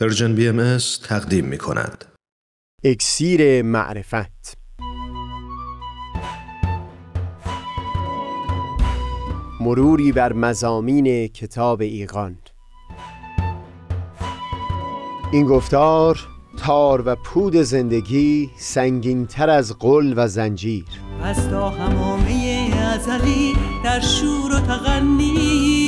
Persian BMS تقدیم می کند. اکسیر معرفت. مروری بر مضامین کتاب ایقان این گفتار تار و پود زندگی سنگین تر از غل و زنجیر. از تا حمامه ازلی در شور و تغنی‌ست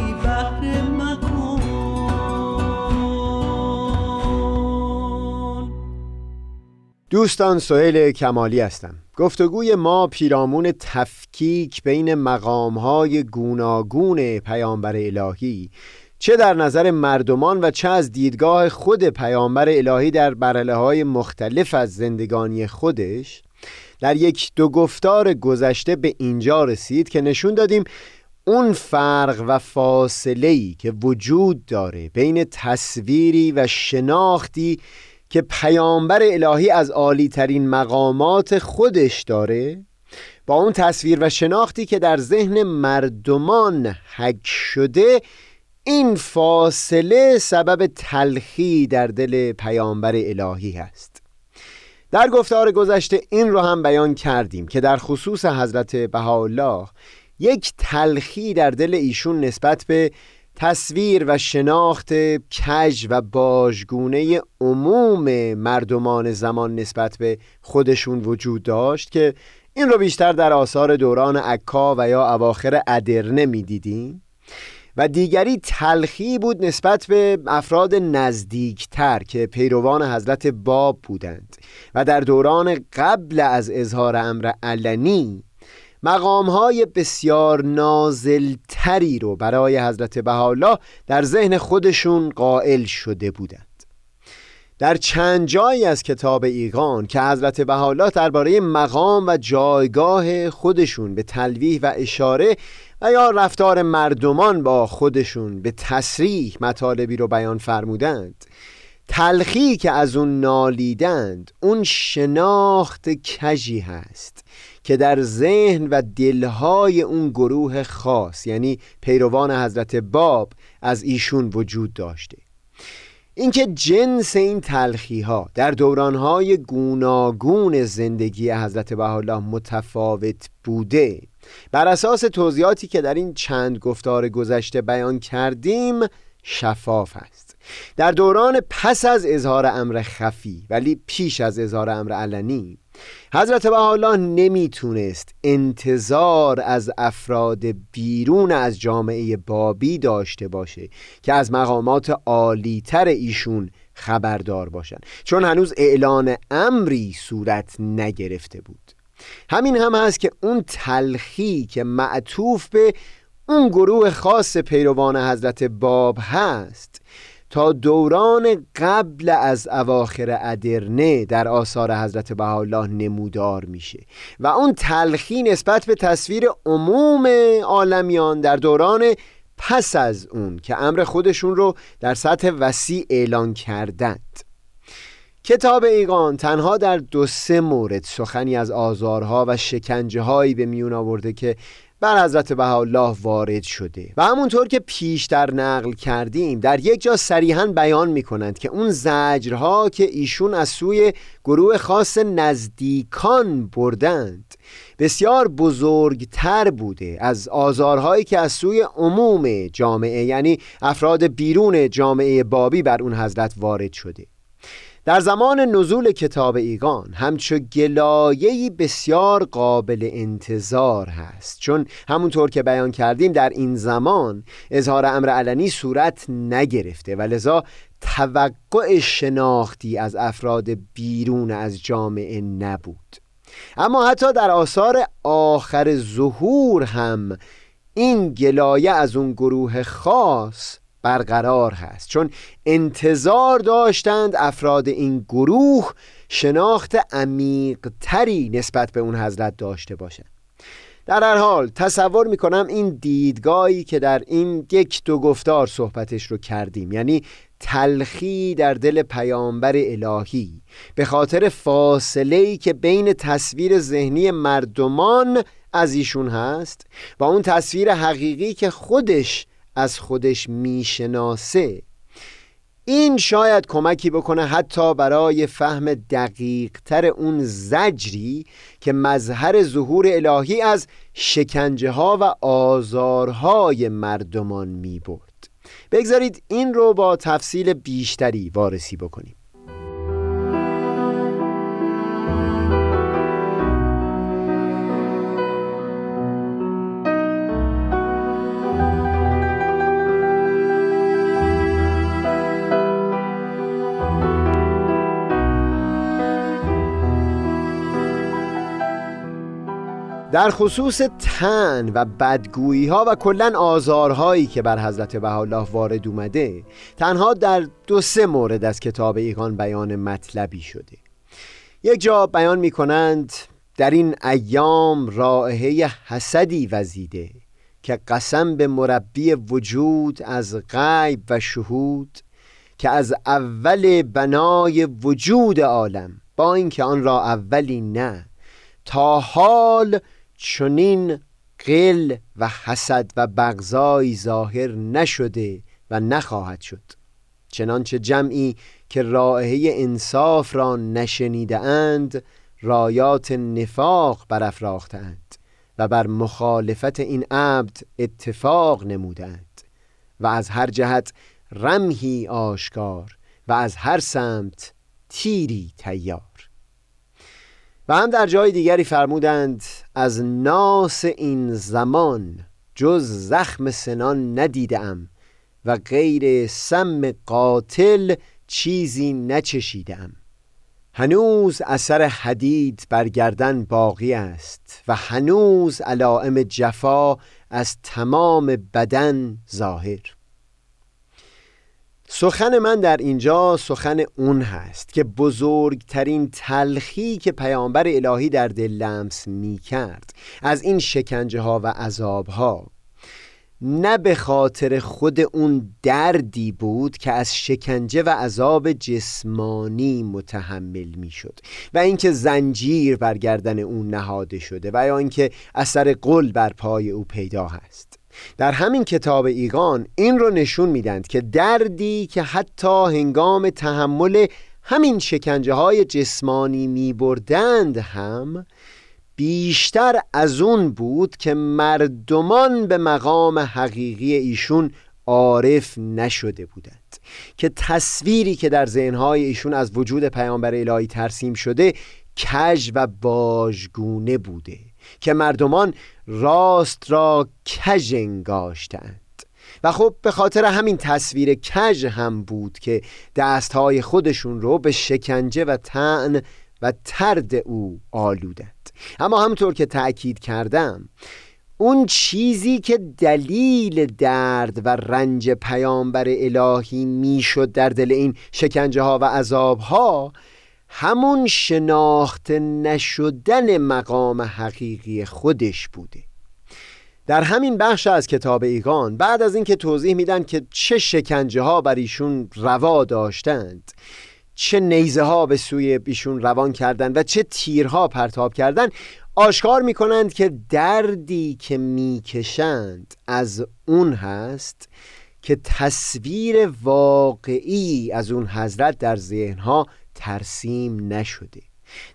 دوستان سهیل کمالی هستم. گفتگوی ما پیرامون تفکیک بین مقامهای گوناگون پیامبر الهی چه در نظر مردمان و چه از دیدگاه خود پیامبر الهی در برله های مختلف از زندگانی خودش در یک دو گفتار گذشته به اینجا رسید که نشون دادیم اون فرق و فاصله ای که وجود داره بین تصویری و شناختی که پیامبر الهی از عالی ترین مقامات خودش داره با اون تصویر و شناختی که در ذهن مردمان حک شده این فاصله سبب تلخی در دل پیامبر الهی هست. در گفتار گذشته این رو هم بیان کردیم که در خصوص حضرت بهاءالله یک تلخی در دل ایشون نسبت به تصویر و شناخت کج و باژگونه عموم مردمان زمان نسبت به خودشون وجود داشت که این رو بیشتر در آثار دوران عکا و یا اواخر ادرنه می‌دیدیم. و دیگری تلخی بود نسبت به افراد نزدیکتر که پیروان حضرت باب بودند و در دوران قبل از اظهار امر علنی مقام های بسیار نازلتری رو برای حضرت بهاءالله در ذهن خودشون قائل شده بودند. در چند جایی از کتاب ایقان که حضرت بهاءالله درباره مقام و جایگاه خودشون به تلویح و اشاره و یا رفتار مردمان با خودشون به تصریح مطالبی رو بیان فرمودند تلخی که از اون نالیدند اون شناخت کجی هست. که در ذهن و دلهای اون گروه خاص یعنی پیروان حضرت باب از ایشون وجود داشته. اینکه جنس این تلخی ها در دورانهای گوناگون زندگی حضرت بهاءالله متفاوت بوده بر اساس توضیحاتی که در این چند گفتار گذشته بیان کردیم شفاف است. در دوران پس از اظهار امر خفی ولی پیش از اظهار امر علنی حضرت بهاءالله نمی‌تونست انتظار از افراد بیرون از جامعه بابی داشته باشه که از مقامات عالیتر ایشون خبردار باشند چون هنوز اعلان امری صورت نگرفته بود. همین هم هست که اون تلخی که معطوف به اون گروه خاص پیروان حضرت باب هست تا دوران قبل از اواخر ادرنه در آثار حضرت بهاءالله نمودار میشه و اون تلخی نسبت به تصویر عموم عالمیان در دوران پس از اون که امر خودشون رو در سطح وسیع اعلان کردند. کتاب ایقان تنها در دو سه مورد سخنی از آزارها و شکنجه هایی به میون آورده که بر حضرت بهاءالله وارد شده و همونطور که پیشتر نقل کردیم در یک جا صریحا بیان می کنند که اون زجرها که ایشون از سوی گروه خاص نزدیکان بردند بسیار بزرگتر بوده از آزارهایی که از سوی عموم جامعه یعنی افراد بیرون جامعه بابی بر اون حضرت وارد شده. در زمان نزول کتاب ایگان همچو گلایهی بسیار قابل انتظار هست. چون همونطور که بیان کردیم در این زمان اظهار امر علنی صورت نگرفته و لذا توقع شناختی از افراد بیرون از جامعه نبود. اما حتی در آثار آخر ظهور هم این گلایه از اون گروه خاص برقرار هست. چون انتظار داشتند افراد این گروه شناخت عمیقتری نسبت به اون حضرت داشته باشند در هر حال تصور می‌کنم این دیدگاهی که در این یک دو گفتار صحبتش رو کردیم یعنی تلخی در دل پیامبر الهی به خاطر فاصله که بین تصویر ذهنی مردمان از ایشون هست و اون تصویر حقیقی که خودش از خودش می‌شناسه. این شاید کمکی بکنه حتی برای فهم دقیق تر اون زجری که مظهر ظهور الهی از شکنجه ها و آزارهای مردمان می برد بگذارید این رو با تفصیل بیشتری وارسی بکنیم. در خصوص تن و بدگویی ها و کلا آزارهایی که بر حضرت بهاءالله وارد اومده تنها در دو سه مورد از کتاب ایگان بیان مطلبی شده. یک جا بیان می کنند در این ایام رائحه حسدی وزیده که قسم به مربی وجود از غیب و شهود که از اول بنای وجود عالم با اینکه آن را اولی نه تا حال چنین قل و حسد و بغضای ظاهر نشده و نخواهد شد. چنانچه جمعی که رائحه انصاف را نشنیده اند رایات نفاق برافراختند و بر مخالفت این عبد اتفاق نمودند و از هر جهت رمهی آشکار و از هر سمت تیری تیار و هم در جای دیگری فرمودند از ناس این زمان جز زخم سنان ندیدم و غیر سم قاتل چیزی نچشیدم. هنوز اثر حدید بر گردن باقی است و هنوز علائم جفا از تمام بدن ظاهر. سخن من در اینجا سخن اون هست که بزرگترین تلخی که پیامبر الهی در دل لمس می کرد از این شکنجه ها و عذاب ها نه به خاطر خود اون دردی بود که از شکنجه و عذاب جسمانی متحمل می‌شد و اینکه زنجیر بر گردن اون نهاده شده و یا اینکه اثر قل بر پای او پیدا هست. در همین کتاب ایگان این رو نشون میدند که دردی که حتی هنگام تحمل همین شکنجه های جسمانی می بردند هم بیشتر از اون بود که مردمان به مقام حقیقی ایشون عارف نشده بودند. که تصویری که در ذهنهای ایشون از وجود پیامبر الهی ترسیم شده کژ و باژگونه بوده که مردمان راست را کژ انگاشتند. و خب به خاطر همین تصویر کژ هم بود که دستهای خودشون رو به شکنجه و تعن و ترد او آلودند. اما همطور که تأکید کردم اون چیزی که دلیل درد و رنج پیامبر الهی می‌شد در دل این شکنجه ها و عذاب ها همون شناخت نشدن مقام حقیقی خودش بوده. در همین بخش از کتاب ایگان بعد از اینکه توضیح میدن که چه شکنجه ها بر ایشون روا داشتند چه نیزه ها به سوی ایشون روان کردند و چه تیرها پرتاب کردند آشکار می‌کنند که دردی که می‌کشند از اون هست که تصویر واقعی از اون حضرت در ذهنها ترسیم نشده.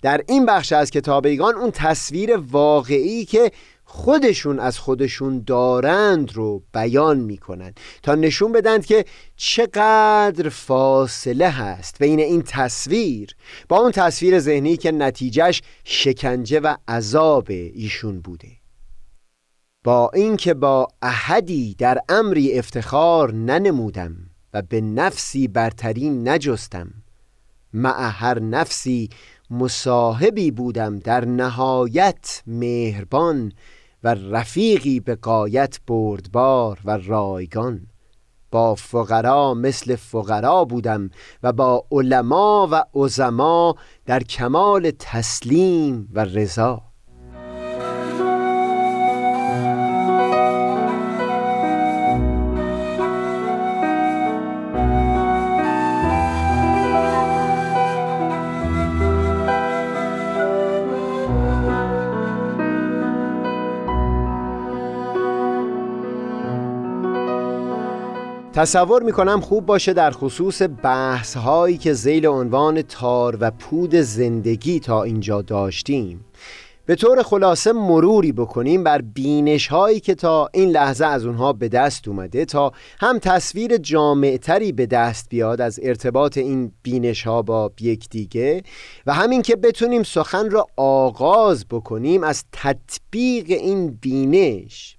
در این بخش از کتابیگان اون تصویر واقعی که خودشون از خودشون دارند رو بیان می‌کنن تا نشون بدند که چقدر فاصله هست بین این تصویر با اون تصویر ذهنی که نتیجهش شکنجه و عذاب ایشون بوده. با اینکه با احدی در امری افتخار ننمودم و به نفسی برتری نجستم مع هر نفسی مصاحبی بودم در نهایت مهربان و رفیقی به قایت بردبار و رایگان. با فقرا مثل فقرا بودم و با علما و عظما در کمال تسلیم و رضا. تصور می‌کنم خوب باشه در خصوص بحث هایی که زیل عنوان تار و پود زندگی تا اینجا داشتیم. به طور خلاصه مروری بکنیم بر بینش هایی که تا این لحظه از اونها به دست اومده تا هم تصویر جامعتری به دست بیاد از ارتباط این بینش ها با یکدیگه و همین که بتونیم سخن را آغاز بکنیم از تطبیق این بینش.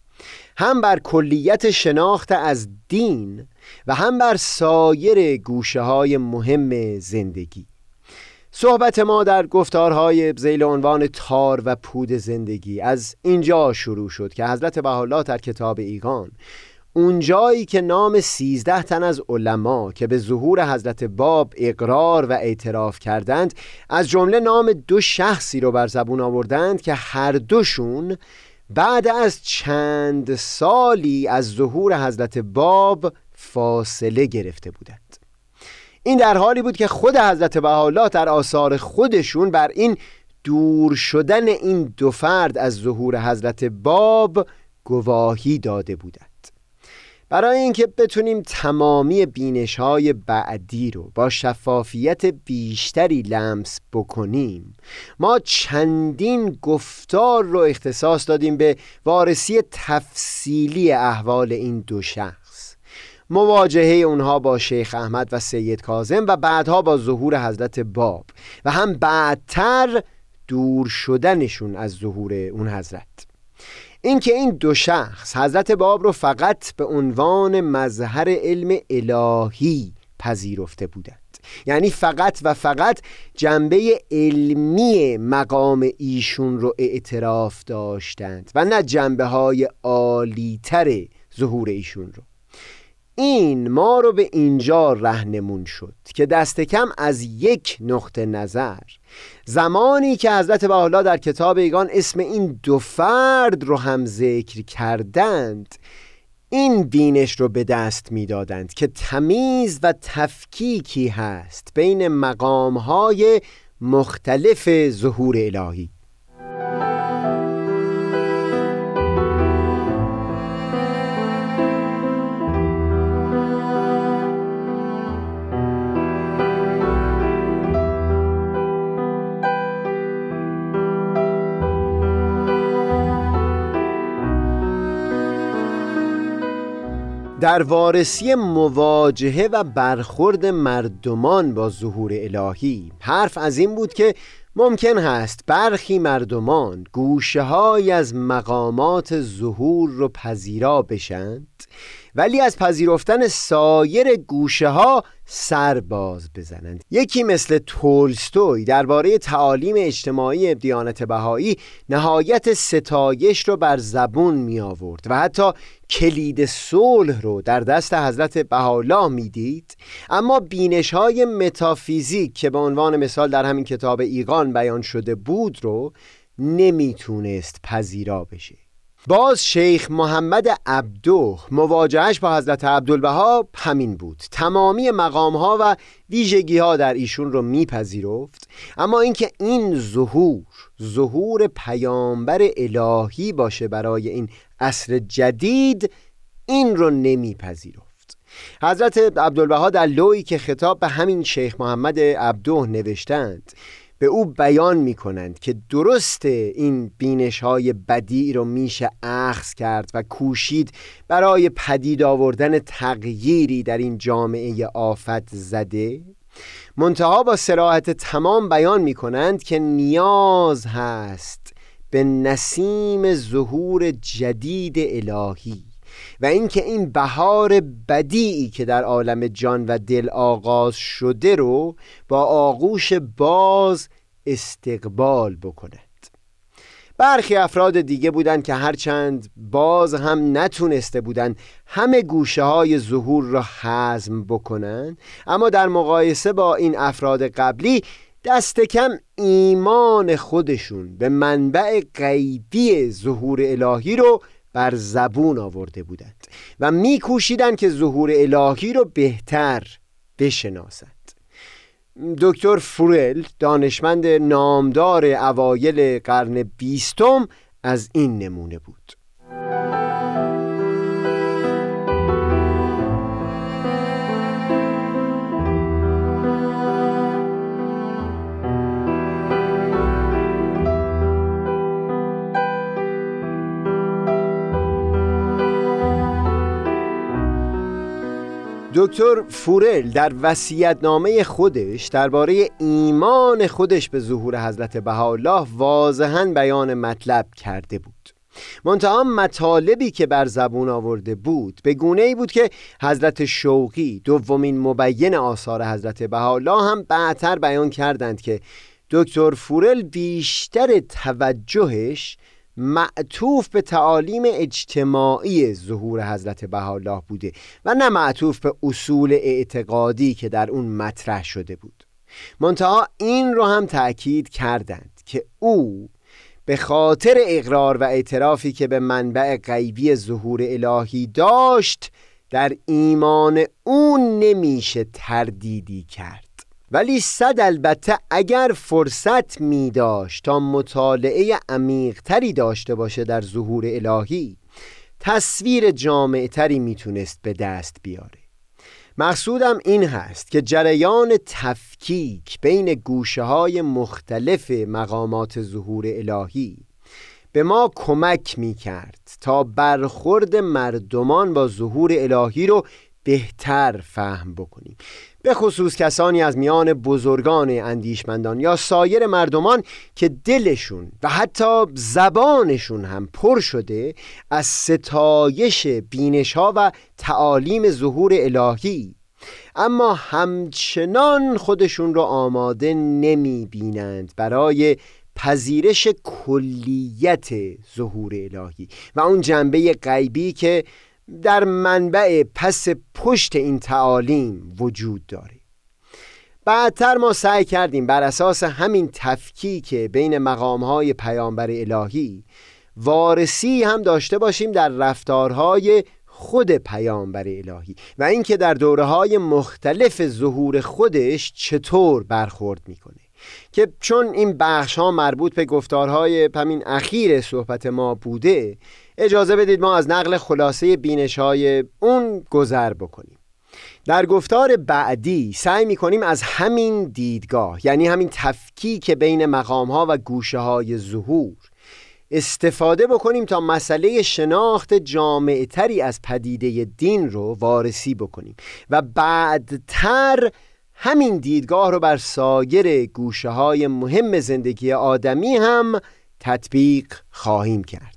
هم بر کلیت شناخت از دین و هم بر سایر گوشه های مهم زندگی. صحبت ما در گفتارهای زیل عنوان تار و پود زندگی از اینجا شروع شد که حضرت بحالا در کتاب ایگان اونجایی که نام سیزده تن از علما که به ظهور حضرت باب اقرار و اعتراف کردند از جمله نام دو شخصی رو بر زبون آوردند که هر دوشون بعد از چند سالی از ظهور حضرت باب فاصله گرفته بودند. این در حالی بود که خود حضرت بهاءالله در آثار خودشون بر این دور شدن این دو فرد از ظهور حضرت باب گواهی داده بودند. برای اینکه بتونیم تمامی بینش های بعدی رو با شفافیت بیشتری لمس بکنیم ما چندین گفتار رو اختصاص دادیم به وارسی تفصیلی احوال این دو شخص. مواجهه اونها با شیخ احمد و سید کازم و بعدها با ظهور حضرت باب و هم بعدتر دور شدنشون از ظهور اون حضرت. اینکه این دو شخص حضرت باب رو فقط به عنوان مظهر علم الهی پذیرفته بودند. یعنی فقط و فقط جنبه علمی مقام ایشون رو اعتراف داشتند و نه جنبه های عالیتر ظهور ایشون رو. این ما رو به اینجا رهنمون شد که دست کم از یک نقطه نظر. زمانی که حضرت بحالا در کتاب ایگان اسم این دو فرد رو هم ذکر کردند این بینش رو به دست می‌دادند که تمیز و تفکیکی هست بین مقامهای مختلف ظهور الهی. در وارسی مواجهه و برخورد مردمان با ظهور الهی. حرف از این بود که ممکن هست برخی مردمان گوشه های از مقامات ظهور رو پذیرا بشند ولی از پذیرفتن سایر گوشه ها سر باز بزنند. یکی مثل تولستوی درباره تعالیم اجتماعی دیانت بهایی نهایت ستایش رو بر زبون می آورد و حتی کلید صلح رو در دست حضرت بهاءالله می‌دید. اما بینش های متافیزیک که به عنوان مثال در همین کتاب ایقان بیان شده بود رو نمی‌تونست پذیرا بشه. باز شیخ محمد عبدو مواجهش با حضرت عبدالبها همین بود. تمامی مقام ها و ویژگی ها در ایشون رو میپذیرفت اما اینکه این ظهور ظهور پیامبر الهی باشه برای این عصر جدید این رو نمیپذیرفت. حضرت عبدالبها در لوی که خطاب به همین شیخ محمد عبدو نوشتند به او بیان می کنند که درست این بینش های بدی رو میشه اخذ کرد و کوشید برای پدید آوردن تغییری در این جامعه آفت زده. منتها با سراحت تمام بیان می کنند که نیاز هست به نسیم ظهور جدید الهی. و اینکه این بهار بدیعی که در عالم جان و دل آغاز شده رو با آغوش باز استقبال بکند. برخی افراد دیگه بودند که هرچند باز هم نتونسته بودند همه گوشه های ظهور را حزم بکنن اما در مقایسه با این افراد قبلی دست کم ایمان خودشون به منبع غیبی ظهور الهی رو بر زبون آورده بودند و میکوشیدند که ظهور الهی رو بهتر بشناسند. دکتر فورل دانشمند نامدار اوایل قرن بیستم از این نمونه بود. دکتر فورل در وصیت‌نامه خودش درباره ایمان خودش به ظهور حضرت بهاءالله واضحا بیان مطلب کرده بود. منتها مطالبی که بر زبون آورده بود به گونه ای بود که حضرت شوقی دومین مبین آثار حضرت بهاءالله هم بعدتر بیان کردند که دکتر فورل بیشتر توجهش معطوف به تعالیم اجتماعی ظهور حضرت بهاءالله بوده و نه معطوف به اصول اعتقادی که در اون مطرح شده بود. منتها این رو هم تأکید کردند که او به خاطر اقرار و اعترافی که به منبع غیبی ظهور الهی داشت در ایمان اون نمیشه تردیدی کرد. ولی صد البته اگر فرصت می داشت تا مطالعه عمیقتری داشته باشه در ظهور الهی تصویر جامعتری می‌تونست به دست بیاره. مقصودم این هست که جریان تفکیک بین گوشه های مختلف مقامات ظهور الهی به ما کمک می کرد تا برخورد مردمان با ظهور الهی رو بهتر فهم بکنیم. به خصوص کسانی از میان بزرگان اندیشمندان یا سایر مردمان که دلشون و حتی زبانشون هم پر شده از ستایش بینش ها و تعالیم ظهور الهی. اما همچنان خودشون رو آماده نمی بینند برای پذیرش کلیت ظهور الهی. و اون جنبه غیبی که در منبع پس پشت این تعالیم وجود داره بعدتر ما سعی کردیم بر اساس همین تفکیک بین مقامهای پیامبر الهی وارسی هم داشته باشیم در رفتارهای خود پیامبر الهی و اینکه در دوره های مختلف ظهور خودش چطور برخورد می‌کنه. که چون این بخش ها مربوط به گفتارهای همین اخیر صحبت ما بوده اجازه بدید ما از نقل خلاصه بینش های اون گذر بکنیم. در گفتار بعدی سعی می کنیم از همین دیدگاه یعنی همین تفکیک بین مقام ها و گوشه های ظهور استفاده بکنیم تا مسئله شناخت جامعه تری از پدیده دین رو وارسی بکنیم و بعدتر همین دیدگاه رو بر سایر گوشه های مهم زندگی آدمی هم تطبیق خواهیم کرد.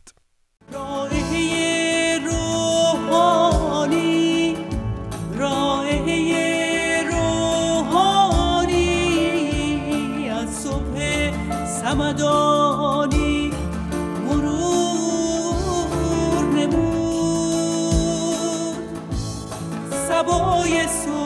So.